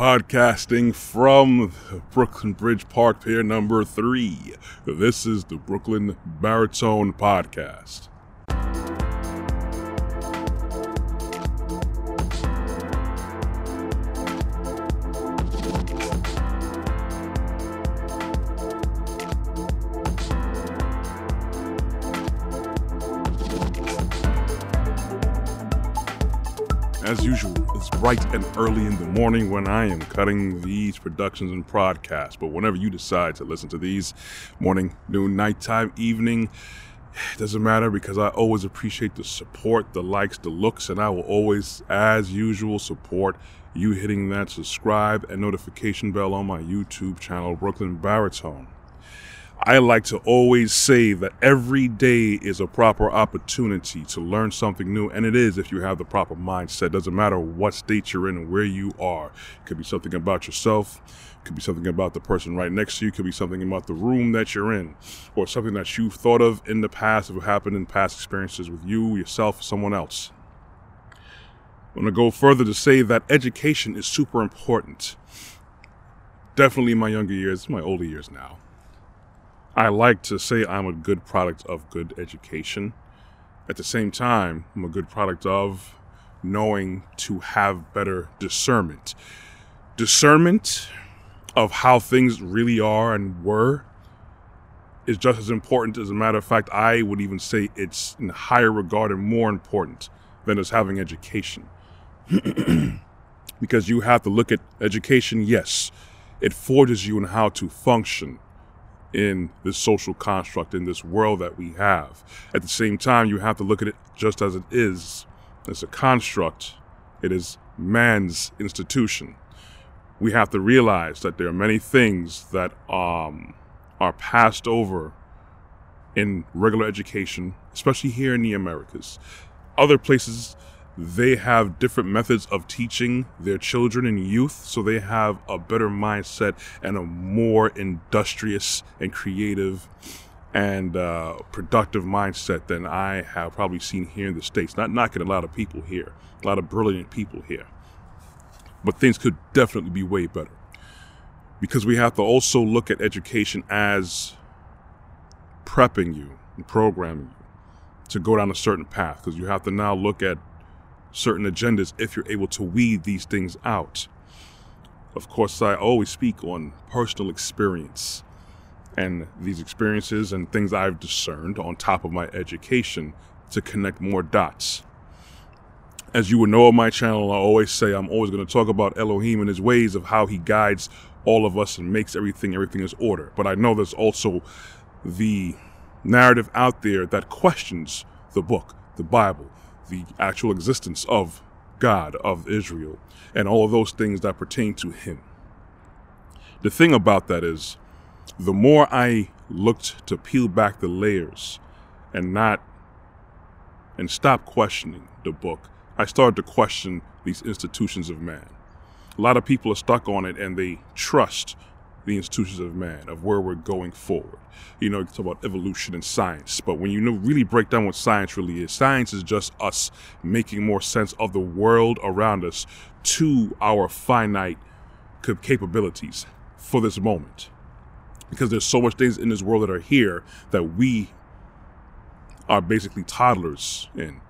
Podcasting from Brooklyn Bridge Park Pier number three. This is the Brooklyn Baritone Podcast. As usual, it's bright and early in the morning when I am cutting these productions and podcasts. But whenever you decide to listen to these, morning, noon, nighttime, evening, it doesn't matter because I always appreciate the support, the likes, the looks, and I will always, as usual, support you hitting that subscribe and notification bell on my YouTube channel, Brooklyn Baritone. I like to always say that every day is a proper opportunity to learn something new, and it is if you have the proper mindset. Doesn't matter what state you're in and where you are. It could be something about yourself, it could be something about the person right next to you, it could be something about the room that you're in, or something that you've thought of in the past, if happened in past experiences with you, yourself, or someone else. I'm going to go further to say that education is super important. Definitely in my younger years, my older years now. I like to say I'm a good product of good education. At the same time, I'm a good product of knowing to have better discernment. Discernment of how things really are and were is just as important. As a matter of fact, I would even say it's in higher regard and more important than just having education. because you have to look at education, yes, it forges you in how to function in this social construct, in this world that we have. At the same time, you have to look at it just as it is. It's a construct, it is man's institution. We have to realize that there are many things that um, are passed over in regular education, especially here in the Americas. Other places, they have different methods of teaching their children and youth, so they have a better mindset and a more industrious and creative and uh, productive mindset than I have probably seen here in the States. Not knocking a lot of people here, a lot of brilliant people here, but things could definitely be way better. Because we have to also look at education as prepping you and programming you to go down a certain path, because you have to now look at certain agendas if you're able to weed these things out. Of course, I always speak on personal experience and these experiences and things I've discerned on top of my education to connect more dots. As you would know on my channel, I always say I'm always going to talk about Elohim and his ways of how he guides all of us and makes everything, everything is order. But I know there's also the narrative out there that questions the book, the Bible, the actual existence of God, of Israel, and all of those things that pertain to Him. The thing about that is, the more I looked to peel back the layers and not and stop questioning the book, I started to question these institutions of man. A lot of people are stuck on it and they trust the institutions of man, of where we're going forward. You know, you talk about evolution and science, but when you know, really break down what science really is, science is just us making more sense of the world around us to our finite capabilities for this moment. Because there's so much things in this world that are here that we are basically toddlers in.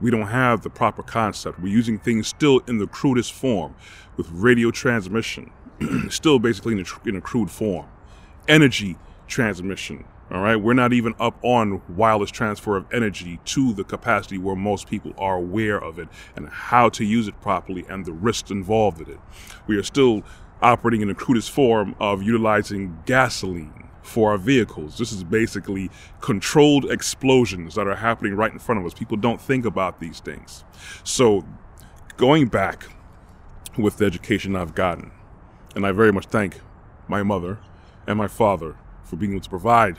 We don't have the proper concept. We're using things still in the crudest form with radio transmission, still basically in a, in a crude form. Energy transmission, all right? We're not even up on wireless transfer of energy to the capacity where most people are aware of it and how to use it properly and the risks involved in it. We are still operating in the crudest form of utilizing gasoline for our vehicles. This is basically controlled explosions that are happening right in front of us. People don't think about these things. So, going back with the education I've gotten, and I very much thank my mother and my father for being able to provide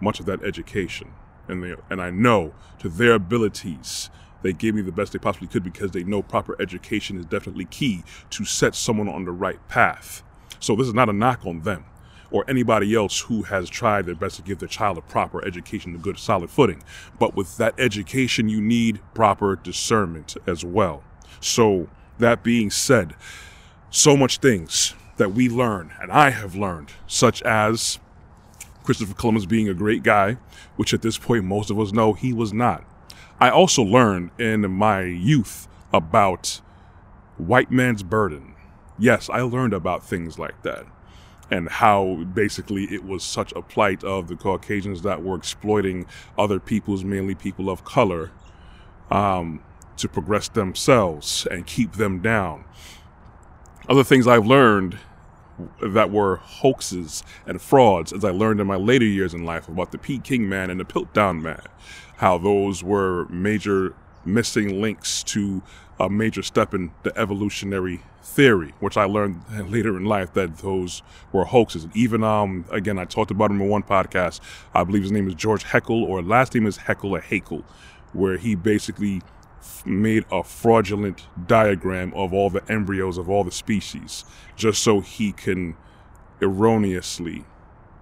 much of that education. And, they, and I know to their abilities, they gave me the best they possibly could because they know proper education is definitely key to set someone on the right path. So this is not a knock on them or anybody else who has tried their best to give their child a proper education, a good solid footing. But with that education, you need proper discernment as well. So that being said, so much things that we learn, and I have learned, such as Christopher Columbus being a great guy, which at this point most of us know he was not. I also learned in my youth about white man's burden. Yes, I learned about things like that and how basically it was such a plight of the Caucasians that were exploiting other peoples, mainly people of color, um, to progress themselves and keep them down. Other things I've learned that were hoaxes and frauds, as I learned in my later years in life about the Peking man and the Piltdown man, how those were major missing links to a major step in the evolutionary theory, which I learned later in life that those were hoaxes. And even, um, again, I talked about him in one podcast. I believe his name is George Haeckel, or last name is Haeckel or Haeckel, where he basically made a fraudulent diagram of all the embryos of all the species just so he can erroneously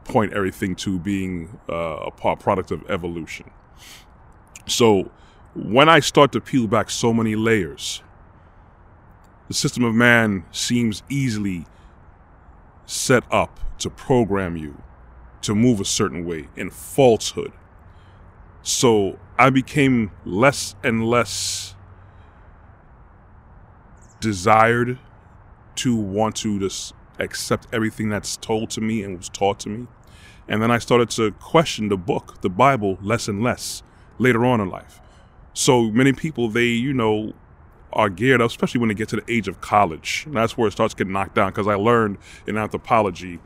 point everything to being uh, a product of evolution. So when I start to peel back so many layers, the system of man seems easily set up to program you to move a certain way in falsehood. So I became less and less desired to want to just accept everything that's told to me and was taught to me. And then I started to question the book, the Bible, less and less later on in life. So many people, they, you know, are geared up, especially when they get to the age of college. And that's where it starts getting knocked down because I learned in anthropology.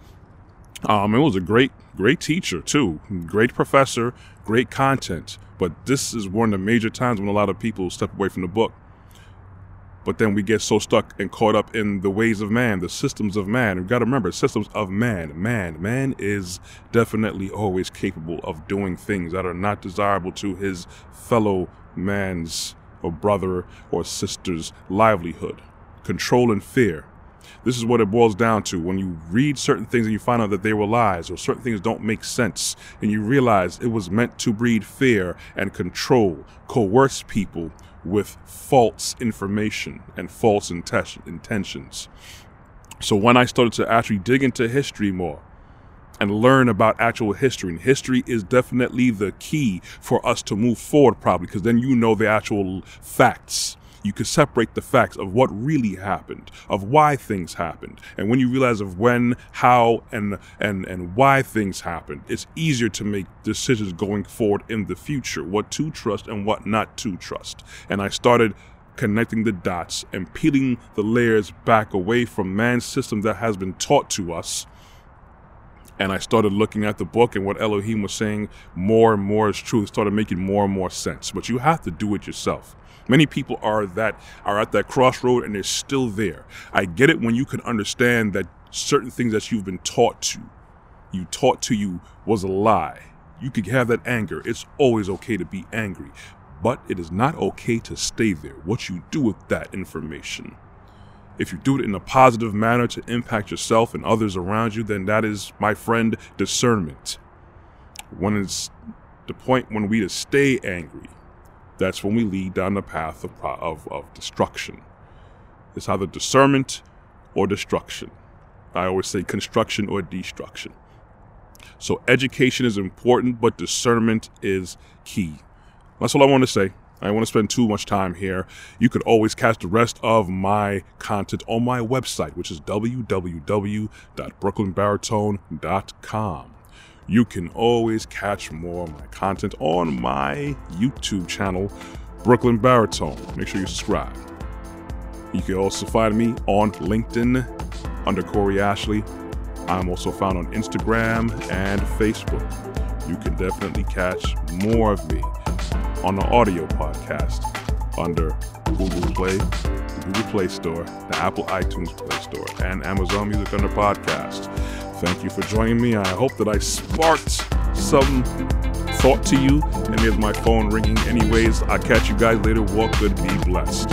Um, it was a great, great teacher too, great professor, great content. But this is one of the major times when a lot of people step away from the book. But then we get so stuck and caught up in the ways of man, the systems of man. We've got to remember, systems of man. Man, man is definitely always capable of doing things that are not desirable to his fellow man's or brother or sister's livelihood. Control and fear. This is what it boils down to. When you read certain things and you find out that they were lies or certain things don't make sense, and you realize it was meant to breed fear and control, coerce people with false information and false intentions. So when I started to actually dig into history more, and learn about actual history. And history is definitely the key for us to move forward, probably, because then you know the actual facts. You can separate the facts of what really happened, of why things happened. And when you realize of when, how, and and and why things happened, it's easier to make decisions going forward in the future, what to trust and what not to trust. And I started connecting the dots and peeling the layers back away from man's system that has been taught to us and I started looking at the book and what Elohim was saying more and more is true. It started making more and more sense. But you have to do it yourself. Many people are that are at that crossroad and they're still there. I get it when you can understand that certain things that you've been taught to, you taught to you was a lie. You could have that anger. It's always okay to be angry, but it is not okay to stay there. What you do with that information if you do it in a positive manner to impact yourself and others around you, then that is, my friend, discernment. When it's the point when we to stay angry, that's when we lead down the path of, of, of destruction. It's either discernment or destruction. I always say construction or destruction. So education is important, but discernment is key. That's all I want to say. I don't want to spend too much time here. You could always catch the rest of my content on my website, which is www.brooklynbaritone.com. You can always catch more of my content on my YouTube channel, Brooklyn Baritone. Make sure you subscribe. You can also find me on LinkedIn under Corey Ashley. I'm also found on Instagram and Facebook. You can definitely catch more of me on the audio podcast under Google Play, the Google Play Store, the Apple iTunes Play Store, and Amazon Music under podcast. Thank you for joining me. I hope that I sparked some thought to you. And there's my phone ringing. Anyways, I'll catch you guys later. Walk good, be blessed.